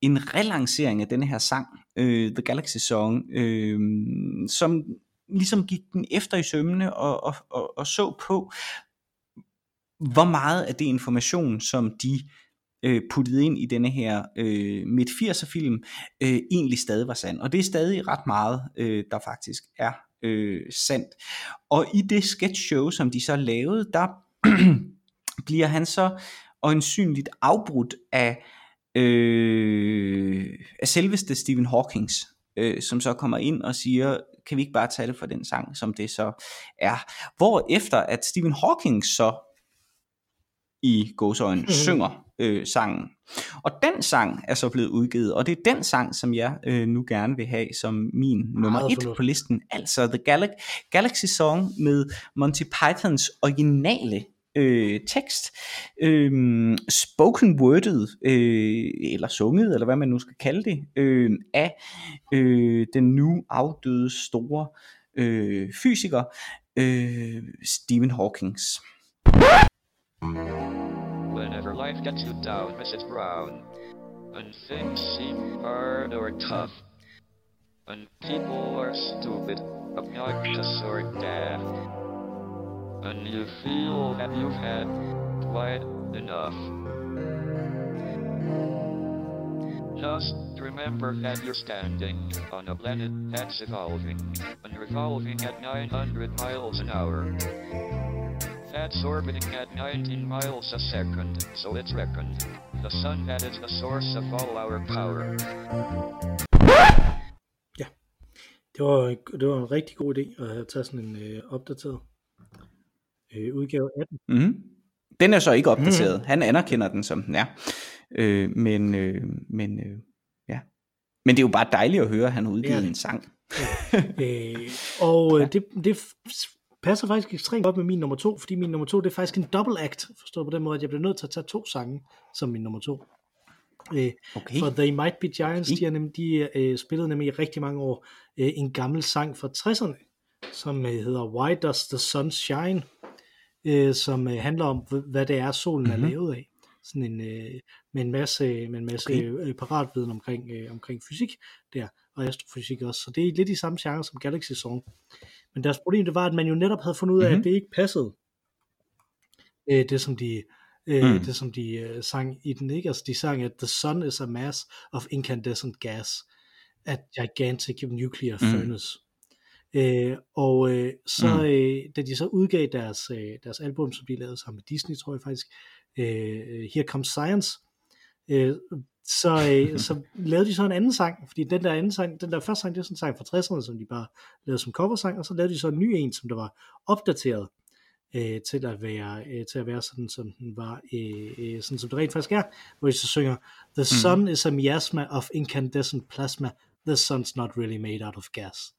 en relancering af denne her sang, øh, The Galaxy Song, øh, som ligesom gik den efter i sømmene og, og, og, og så på, hvor meget af det information, som de øh, puttet ind i denne her øh, midt 80'er film, øh, egentlig stadig var sand. Og det er stadig ret meget, øh, der faktisk er øh, sandt. Og i det sketch show, som de så lavede, der bliver han så øjensynligt afbrudt af, øh, af selveste Stephen Hawkings, øh, som så kommer ind og siger, kan vi ikke bare tage det for den sang, som det så er. Hvor efter at Stephen Hawking så i gåsøjen mm. synger øh, sangen. Og den sang er så blevet udgivet, og det er den sang, som jeg øh, nu gerne vil have som min nummer et på listen. Altså The Gal- Galaxy Song med Monty Pythons originale øh, tekst, øh, spoken worded, øh, eller sunget, eller hvad man nu skal kalde det, øh, af øh, den nu afdøde store øh, fysiker, øh, Stephen Hawkings. Whenever life gets you down, Mrs. Brown, and things seem hard or tough, and people are stupid, obnoxious or daft, and you feel that you've had quite enough. Just remember that you're standing on a planet that's evolving and revolving at 900 miles an hour. That's orbiting at 19 miles a second, so it's reckoned. The sun that is the source of all our power. Det var, det var en rigtig god idé at have taget sådan en øh, opdateret øh, udgave af den. Mm-hmm. Den er så ikke opdateret. Mm-hmm. Han anerkender den, som den er. Øh, men, øh, men, øh, ja. men det er jo bare dejligt at høre, at han har udgivet ja. en sang. øh, og øh, det, det passer faktisk ekstremt godt med min nummer to, fordi min nummer to, det er faktisk en double act, forstået på den måde, at jeg bliver nødt til at tage to sange som min nummer to. Øh, okay. For They Might Be Giants, de, er nemlig, de øh, spillede nemlig i rigtig mange år øh, en gammel sang fra 60'erne, som øh, hedder Why Does the Sun Shine, øh, som øh, handler om, hvad det er, solen mm-hmm. er mhm. lavet af. Sådan en, øh, med en masse, med en masse okay. øh, paratviden omkring, øh, omkring fysik der, og astrofysik også. Så det er lidt i samme genre som Galaxy Song. Men deres problem det var, at man jo netop havde fundet ud af, mm-hmm. at mhm. det ikke passede. Øh, det som de, øh, mm. det som de øh, sang i den, ikke? Altså de sang, at the sun is a mass of incandescent gas at gigantic nuclear mm. furnace. Øh, og øh, så mm. øh, da de så udgav deres, øh, deres album, som de lavede sammen med Disney, tror jeg faktisk, øh, Here Comes Science, øh, så, øh, så lavede de så en anden sang, fordi den der anden sang, den der første sang, det er sådan en sang fra 60'erne, som de bare lavede som coversang, og så lavede de så en ny en, som der var opdateret øh, til at være øh, til at være sådan som den var øh, øh, sådan som det rent faktisk er, hvor de så synger The mm. sun mm. is a miasma of incandescent plasma. The sun's not really made out of gas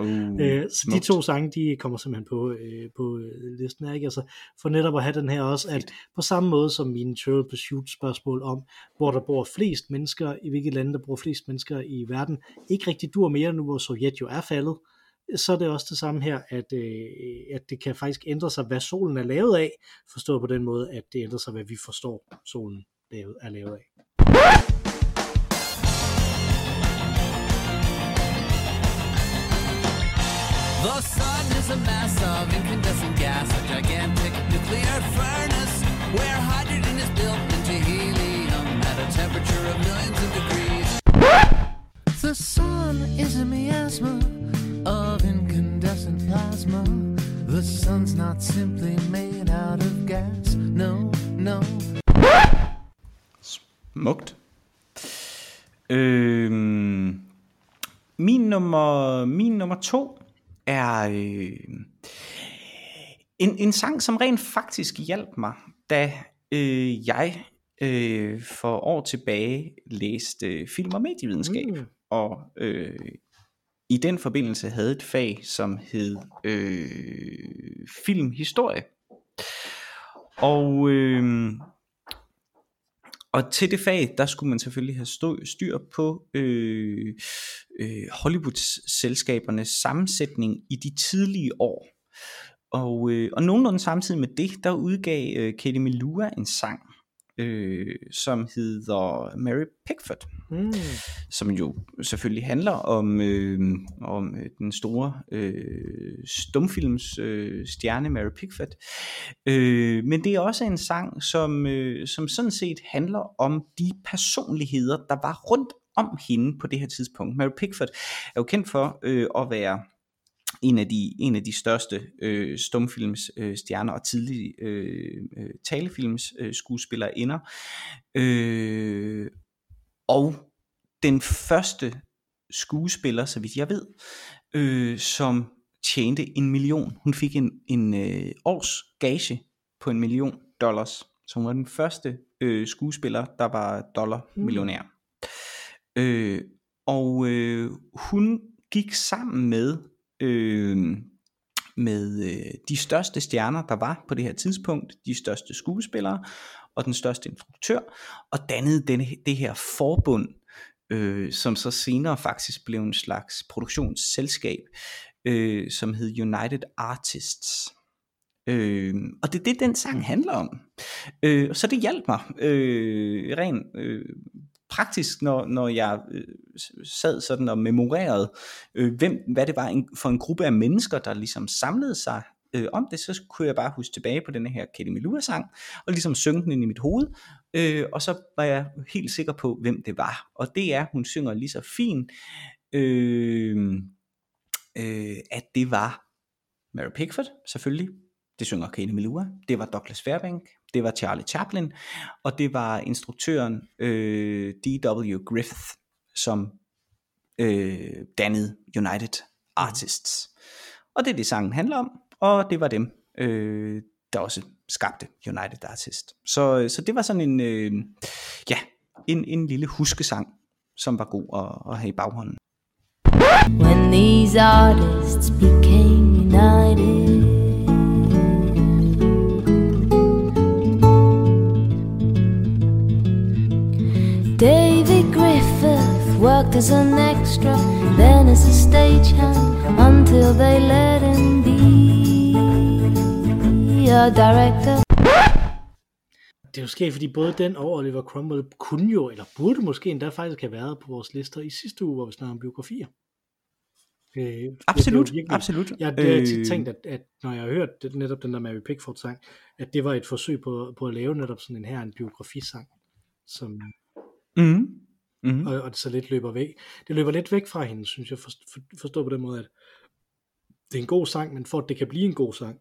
uh, øh, så de to sange, de kommer simpelthen på, øh, på øh, listen her, ikke? Altså, for netop at have den her også, at på samme måde som mine Trivial Pursuit spørgsmål om, hvor der bor flest mennesker, i hvilke lande der bor flest mennesker i verden, ikke rigtig dur mere nu, hvor Sovjet jo er faldet, så er det også det samme her, at, øh, at det kan faktisk ændre sig, hvad solen er lavet af, forstået på den måde, at det ændrer sig, hvad vi forstår, solen er lavet af. The sun is a mass of incandescent gas, a gigantic nuclear furnace where hydrogen is built into helium at a temperature of millions of degrees. The sun is a miasma of incandescent plasma. The sun's not simply made out of gas. No, no. Smukt. Øhm, min nummer, min nummer to er øh, en, en sang, som rent faktisk hjalp mig, da øh, jeg øh, for år tilbage læste film og medievidenskab, mm. og øh, i den forbindelse havde et fag, som hed øh, filmhistorie. Og øh, og til det fag, der skulle man selvfølgelig have stå, styr på øh, øh, Hollywood-selskabernes sammensætning i de tidlige år. Og, øh, og nogenlunde samtidig med det, der udgav øh, Katie Melua en sang, øh, som hedder Mary Pickford, mm. som jo selvfølgelig handler om, øh, om øh, den store øh, stumfilms øh, stjerne Mary Pickford. Øh, men det er også en sang, som, øh, som sådan set handler om de personligheder, der var rundt om hende på det her tidspunkt. Mary Pickford er jo kendt for øh, at være en af de, en af de største øh, stumfilms øh, stjerner og tidlige øh, øh, talefilms øh, skuespillerinder. Øh, og den første skuespiller, så vidt jeg ved, øh, som tjente en million. Hun fik en, en øh, års gage på en million dollars. Så hun var den første øh, skuespiller, der var dollar millionær. Mm. Øh, og øh, hun gik sammen med øh, med øh, de største stjerner, der var på det her tidspunkt, de største skuespillere og den største instruktør, og dannede denne, det her forbund, øh, som så senere faktisk blev en slags produktionsselskab, øh, som hed United Artists. Øh, og det er det, den sang handler om. Øh, så det hjalp mig øh, rent øh, praktisk, når, når jeg øh, sad sådan og memorerede, øh, hvem, hvad det var en, for en gruppe af mennesker, der ligesom samlede sig øh, om det, så kunne jeg bare huske tilbage på den her Kelly Melua sang, og ligesom synge den ind i mit hoved, øh, og så var jeg helt sikker på, hvem det var. Og det er, hun synger lige så fint, øh, øh, at det var Mary Pickford, selvfølgelig, det synger Katie Melua, det var Douglas Fairbank, det var Charlie Chaplin, og det var instruktøren øh, D.W. Griffith, som øh, dannede United Artists. Og det er det sangen handler om, og det var dem, øh, der også skabte United Artists. Så, øh, så det var sådan en, øh, ja, en, en lille huskesang, som var god at, at have i baghånden. When these artists became united as an extra, then as a stagehand, until they let him be a director. Det er jo sket, fordi både den og Oliver Cromwell kunne jo, eller burde måske endda faktisk have været på vores lister i sidste uge, hvor vi snakkede om biografier. Øh, absolut, virkelig, absolut. Jeg har øh... tit tænkt, at, at når jeg har hørt det, netop den der Mary Pickford sang, at det var et forsøg på, på at lave netop sådan en her en biografisang, som, Mm. Mm. Og, og det så lidt løber væk. Det løber lidt væk fra hende, synes jeg, for, for, forstå på den måde, at det er en god sang, men for at det kan blive en god sang,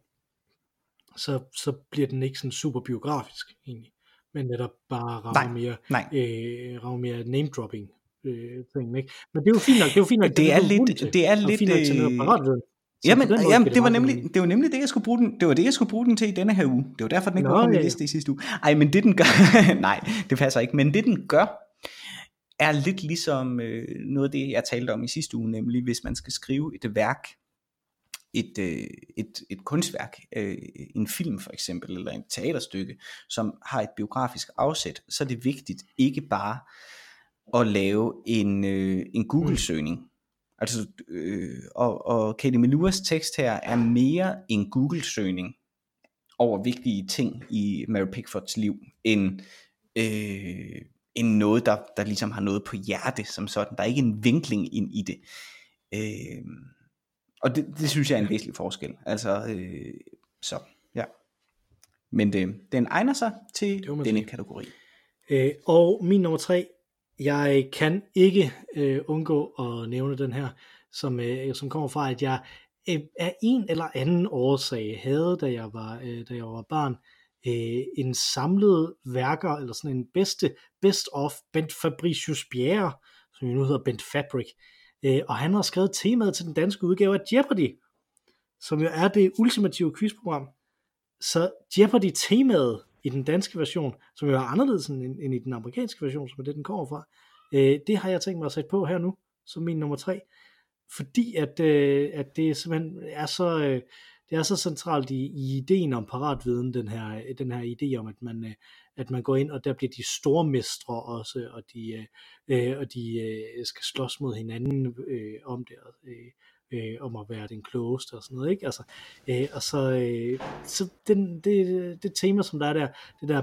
så, så bliver den ikke sådan super biografisk egentlig, men netop bare rammer nej, mere, nej. Øh, rammer mere name dropping øh, ting, ikke? Men det er jo fint nok, det er jo fint nok, det, det er lidt, det er lidt, fint nok til noget Jamen, jamen det, var nemlig, det var nemlig det, jeg skulle bruge den, det var det, jeg skulle bruge den til i denne her uge. Det var derfor, den ikke Nå, var på min ja. liste i sidste uge. Ej, men det den gør, nej, det passer ikke, men det den gør, er lidt ligesom øh, noget af det, jeg talte om i sidste uge, nemlig hvis man skal skrive et værk, et, øh, et, et kunstværk, øh, en film for eksempel, eller et teaterstykke, som har et biografisk afsæt, så er det vigtigt ikke bare at lave en, øh, en Google-søgning. Altså, øh, og, og Katie Meluas tekst her er mere en Google-søgning over vigtige ting i Mary Pickfords liv, end øh, end noget, der, der ligesom har noget på hjerte som sådan. Der er ikke en vinkling ind i det. Øh, og det, det synes jeg er en væsentlig forskel. Altså, øh, så ja. Men det, den egner sig til denne sige. kategori. Øh, og min nummer tre, jeg kan ikke øh, undgå at nævne den her, som, øh, som kommer fra, at jeg øh, af en eller anden årsag havde, da jeg var, øh, da jeg var barn, øh, Øh, en samlet værker, eller sådan en bedste, best of Bent Fabricius Bjerre, som jo nu hedder Bent Fabric, øh, og han har skrevet temaet til den danske udgave af Jeopardy, som jo er det ultimative quizprogram. Så Jeopardy temaet i den danske version, som jo er anderledes end, end i den amerikanske version, som er det, den kommer fra, øh, det har jeg tænkt mig at sætte på her nu, som min nummer tre, fordi at, øh, at det simpelthen er så, øh, det er så centralt i, i ideen om paratviden, den her, den her idé om, at man, at man går ind, og der bliver de store mestre også, og de, øh, og de øh, skal slås mod hinanden øh, om det, øh, øh, om at være den klogeste og sådan noget, ikke? Altså, øh, og så, øh, så den, det, det tema, som der er der, det der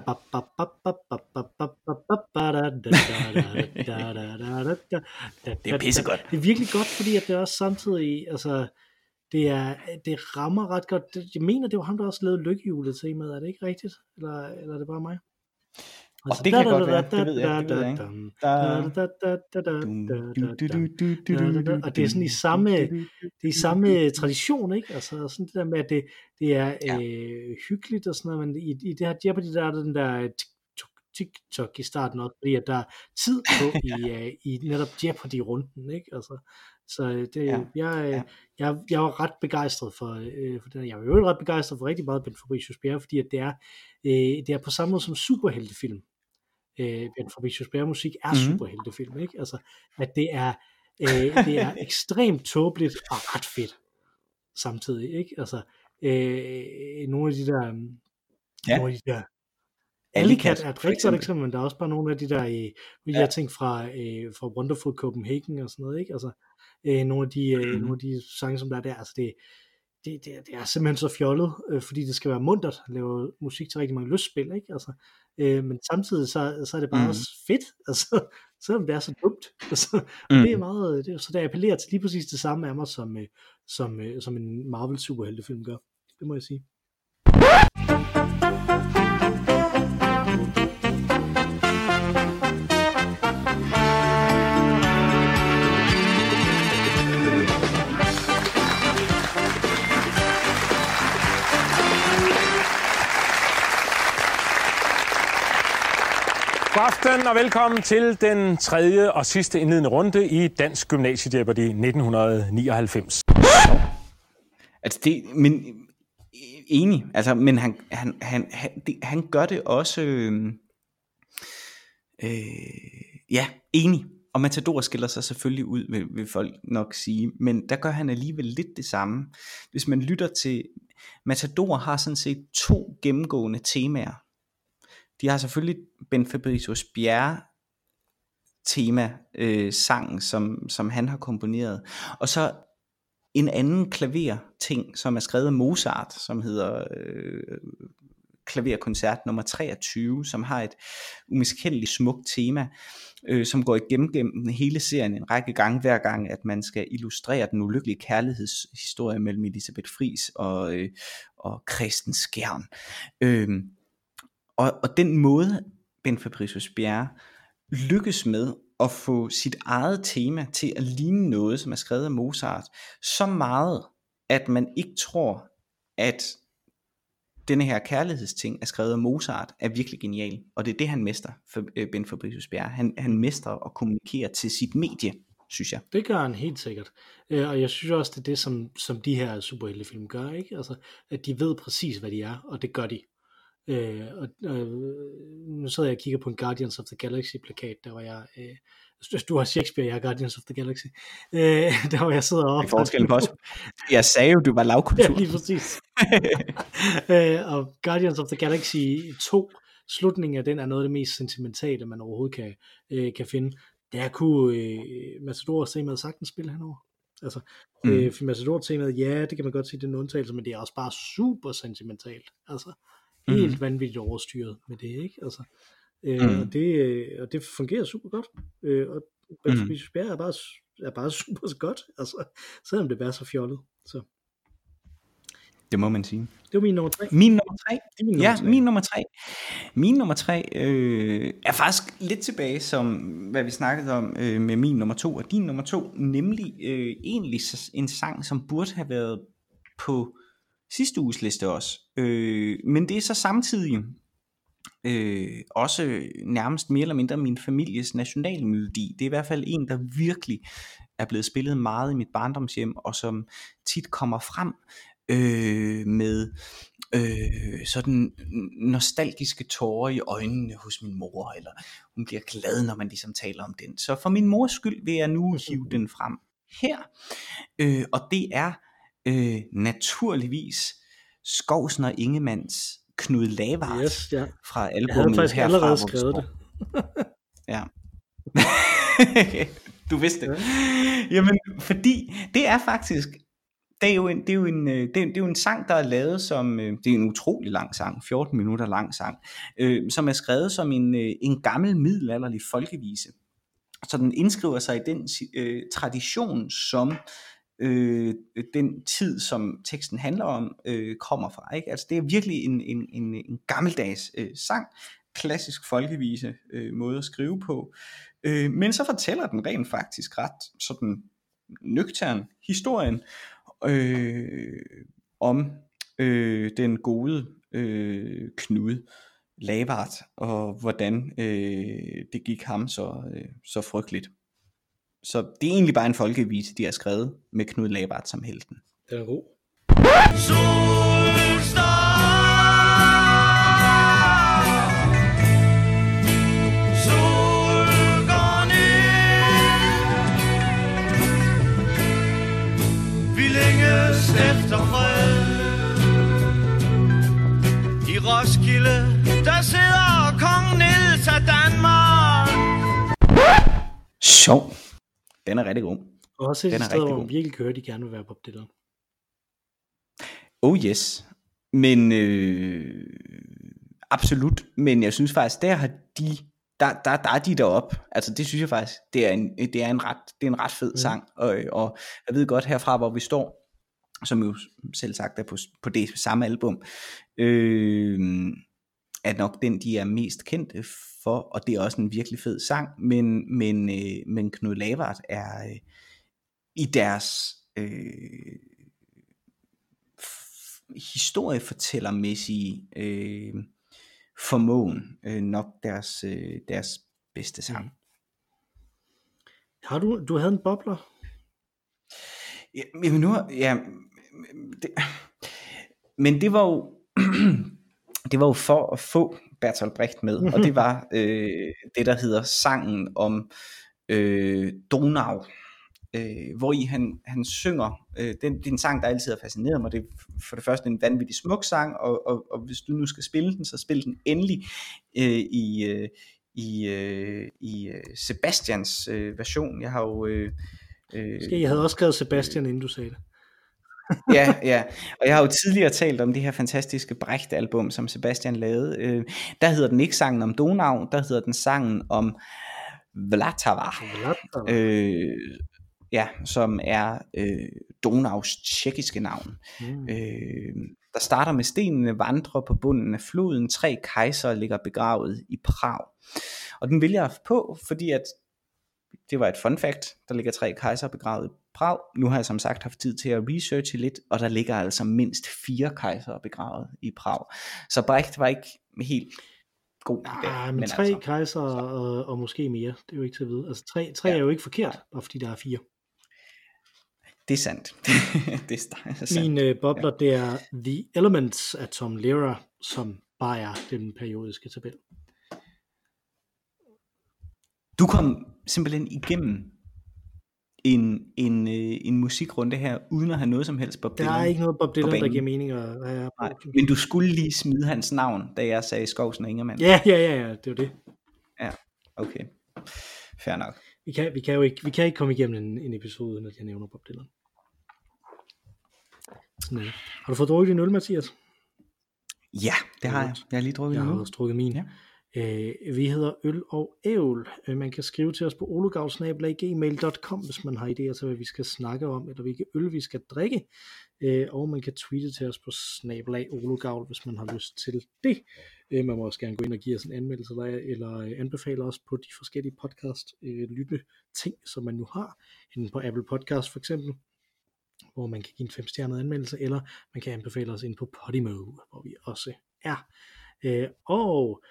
det er pissegodt. Det er virkelig godt, fordi at det er også samtidig, altså, det, er, det rammer ret godt. Jeg mener, det var ham, der også lavede lykkehjulet temaet. Er det ikke rigtigt? Eller, eller er det bare mig? Og det kan godt være, det ved jeg, det ved jeg ikke. Og det er sådan i samme, det er samme tradition, ikke? Altså sådan det der med, at det, det er øh, hyggeligt og sådan noget, men i, i det her Jeopardy, der er den der TikTok i starten også, fordi at der er tid på i, uh, i netop Jeopardy-runden, ikke? Altså, så øh, det, ja. jeg, ja. jeg, jeg var ret begejstret for, øh, for den. Jeg var jo ret begejstret for rigtig meget Ben Fabricius Bjerre, fordi at det er, øh, det er på samme måde som superheltefilm. Øh, Ben Fabricius Bjerre musik er mm-hmm. superheltefilm, ikke? Altså, at det er, øh, det er ekstremt tåbeligt og ret fedt samtidig, ikke? Altså, øh, nogle af de der, ja. nogle af de der Alicat er et rigtig godt eksempel, men der er også bare nogle af de der, øh, ja. ting fra, øh, fra Wonderful Copenhagen og sådan noget, ikke? Altså, øh, nogle, af de, øh, mm. nogle af de sange, som der er der, altså det, det, det, det er simpelthen så fjollet, øh, fordi det skal være muntert at lave musik til rigtig mange lystspil, ikke? Altså, øh, men samtidig så, så er det bare mm. også fedt, altså, selvom det er så dumt. Altså, mm. det er meget, det, så det appellerer til lige præcis det samme af mig, som, øh, som, øh, som en Marvel superheltefilm gør. Det må jeg sige. God aften og velkommen til den tredje og sidste indledende runde i Dansk Gymnasiedjæber i 1999. Altså det, men enig, altså, men han, han, han, han, det, han gør det også, øh, øh, ja, enig. Og Matador skiller sig selvfølgelig ud, vil, vil folk nok sige, men der gør han alligevel lidt det samme. Hvis man lytter til, Matador har sådan set to gennemgående temaer. De har selvfølgelig Ben Fabricius Bjerre tema øh, sang, som, som han har komponeret. Og så en anden klaver ting, som er skrevet af Mozart, som hedder øh, klaverkoncert nummer 23, som har et umiskendeligt smukt tema, øh, som går igennem gennem hele serien en række gange, hver gang, at man skal illustrere den ulykkelige kærlighedshistorie mellem Elisabeth Fris og, øh, og Christen Skjern. Øh, og, og den måde, Ben Fabricius Bjerre lykkes med at få sit eget tema til at ligne noget, som er skrevet af Mozart, så meget, at man ikke tror, at denne her kærlighedsting er skrevet af Mozart, er virkelig genial. Og det er det, han mester, for øh, Ben Fabricius Bjerre. Han, han mester at kommunikere til sit medie, synes jeg. Det gør han helt sikkert. Øh, og jeg synes også, det er det, som, som de her superheltefilm gør, ikke? Altså, at de ved præcis, hvad de er, og det gør de. Øh, og, øh, nu sidder jeg og kigger på en Guardians of the Galaxy plakat, der var jeg, øh, du har Shakespeare, jeg har Guardians of the Galaxy, øh, der var jeg sidder og... forskellen på os. Jeg sagde jo, du var lavkultur. ja, lige præcis. øh, og Guardians of the Galaxy 2, slutningen af den er noget af det mest sentimentale, man overhovedet kan, øh, kan finde. Der kunne øh, Matador temaet sagtens spille henover. Altså, mm. øh, Matador temaet, ja, det kan man godt sige, det er en undtagelse, men det er også bare super sentimentalt. Altså, helt mm. vanvittigt overstyret med det, ikke? Altså, øh, mm. og, det, øh, og det fungerer super godt. Øh, og Bert mm. er bare, er bare super godt, altså, selvom det er så fjollet. Så. Det må man sige. Det var min nummer tre. Min nummer tre? Det min nummer ja, tre. min nummer tre. Min nummer tre øh, er faktisk lidt tilbage, som hvad vi snakkede om øh, med min nummer to og din nummer to, nemlig øh, egentlig en sang, som burde have været på sidste uges liste også. Øh, men det er så samtidig øh, også nærmest mere eller mindre min families nationalmelodi. Det er i hvert fald en, der virkelig er blevet spillet meget i mit barndomshjem, og som tit kommer frem øh, med øh, sådan nostalgiske tårer i øjnene hos min mor, eller hun bliver glad, når man ligesom taler om den. Så for min mors skyld vil jeg nu hive den frem her, øh, og det er øh, naturligvis Skovsen og Ingemanns Knud Lavard yes, ja. fra albumet Jeg havde faktisk herfra, allerede skrevet det. ja. du vidste det. Ja. Jamen, fordi det er faktisk det er jo en, det er jo en, øh, det er, det er jo en sang, der er lavet som, øh, det er en utrolig lang sang, 14 minutter lang sang, øh, som er skrevet som en, øh, en gammel middelalderlig folkevise. Så den indskriver sig i den øh, tradition, som øh, den tid, som teksten handler om, øh, kommer fra. Ikke? Altså det er virkelig en, en, en, en gammeldags øh, sang, klassisk folkevise øh, måde at skrive på. Øh, men så fortæller den rent faktisk ret sådan nøgtern historien øh, om øh, den gode øh, Knud Lavart, og hvordan øh, det gik ham så, øh, så frygteligt. Så det er egentlig bare en folkevise, de har skrevet med Knud Lavart som helten. Den er god. efter fred I Roskilde, der sidder kong Niels af Danmark Sjov. Den er rigtig god. Også et Den er sted, hvor god. man virkelig at de gerne vil være Bob Dylan. Oh yes. Men øh, absolut. Men jeg synes faktisk, der har de, der, der, der er de derop. Altså det synes jeg faktisk, det er en, det er en, ret, det er en ret fed mm. sang. Og, og jeg ved godt herfra, hvor vi står, som jo selv sagt er på, på det samme album, øh, er nok den, de er mest kendte for, og det er også en virkelig fed sang, men, men, øh, men Knud Lavard er øh, i deres øh, historiefortællermæssige øh, formåen øh, nok deres, øh, deres bedste sang. Mm. Har du, du havde en bobler? Ja, men nu, ja, det, men det var jo, det var jo for at få Bertolt Brecht med, og det var øh, det, der hedder sangen om øh, Donau, øh, hvor i han, han synger, øh, den, det er en sang, der altid har fascineret mig, det er for det første en vanvittig smuk sang, og, og, og hvis du nu skal spille den, så spil den endelig øh, i, øh, i, øh, i øh, Sebastians øh, version. Jeg har jo... Øh, øh, Jeg havde også skrevet Sebastian, inden du sagde det. Ja, ja. Og jeg har jo tidligere talt om det her fantastiske Brecht-album, som Sebastian lavede. Øh, der hedder den ikke sangen om Donau, der hedder den sangen om Vltava. Øh, ja, som er øh, Donaus tjekkiske navn. Mm. Øh, der starter med stenene vandrer på bunden af floden. Tre kejser ligger begravet i Prag. Og den vil jeg på, fordi at det var et fun fact. Der ligger tre kejser begravet i Prag. Nu har jeg som sagt haft tid til at researche lidt, og der ligger altså mindst fire kejser begravet i Prag. Så Brecht var ikke helt god i dag. Ah, men, men tre altså, kejser og, og måske mere, det er jo ikke til at vide. Altså tre, tre ja. er jo ikke forkert, bare fordi der er fire. Det er sandt. det er sandt. Min øh, bobler, ja. det er The Elements af Tom Lehrer, som bare er den periodiske tabel. Du kom simpelthen igennem en, en, øh, en musikrunde her, uden at have noget som helst Bob Dylan Der er ikke noget Bob Dylan, der giver mening. At, ja, Nej, men du skulle lige smide hans navn, da jeg sagde Skovsen og Ingermann. Ja, ja, ja, ja, det er det. Ja, okay. Fair nok. Vi kan, vi kan jo ikke, vi kan ikke komme igennem en, en episode, uden at jeg nævner Bob Dylan. Sådan. Har du fået drukket din øl, Mathias? Ja, det har jeg. Jeg har lige drukket Jeg min har øl. også drukket min. Ja. Øh, vi hedder Øl og Ævl. Øh, man kan skrive til os på olugavsnabelag.gmail.com, hvis man har idéer til, hvad vi skal snakke om, eller hvilke øl vi skal drikke. Øh, og man kan tweete til os på snabelag olugavl, hvis man har lyst til det. Øh, man må også gerne gå ind og give os en anmeldelse, eller, øh, eller anbefale os på de forskellige podcast øh, lytte ting, som man nu har. Enten på Apple Podcast for eksempel, hvor man kan give en femstjernet anmeldelse, eller man kan anbefale os ind på Podimo, hvor vi også er. Øh, og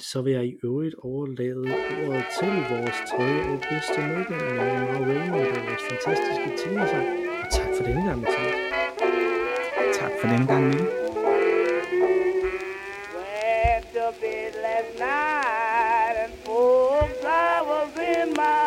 så vil jeg i øvrigt overlade ordet til vores tredje og bedste medlem, Mara Raymond, og vores fantastiske temasang. Og tak for denne gang, Mathias. Tak for denne gang, Mille. Went to bed last night and I was in my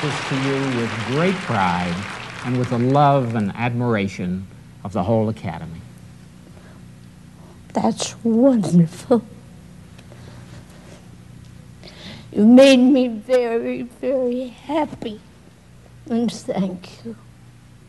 this to you with great pride and with the love and admiration of the whole Academy. That's wonderful. You made me very, very happy. And thank you.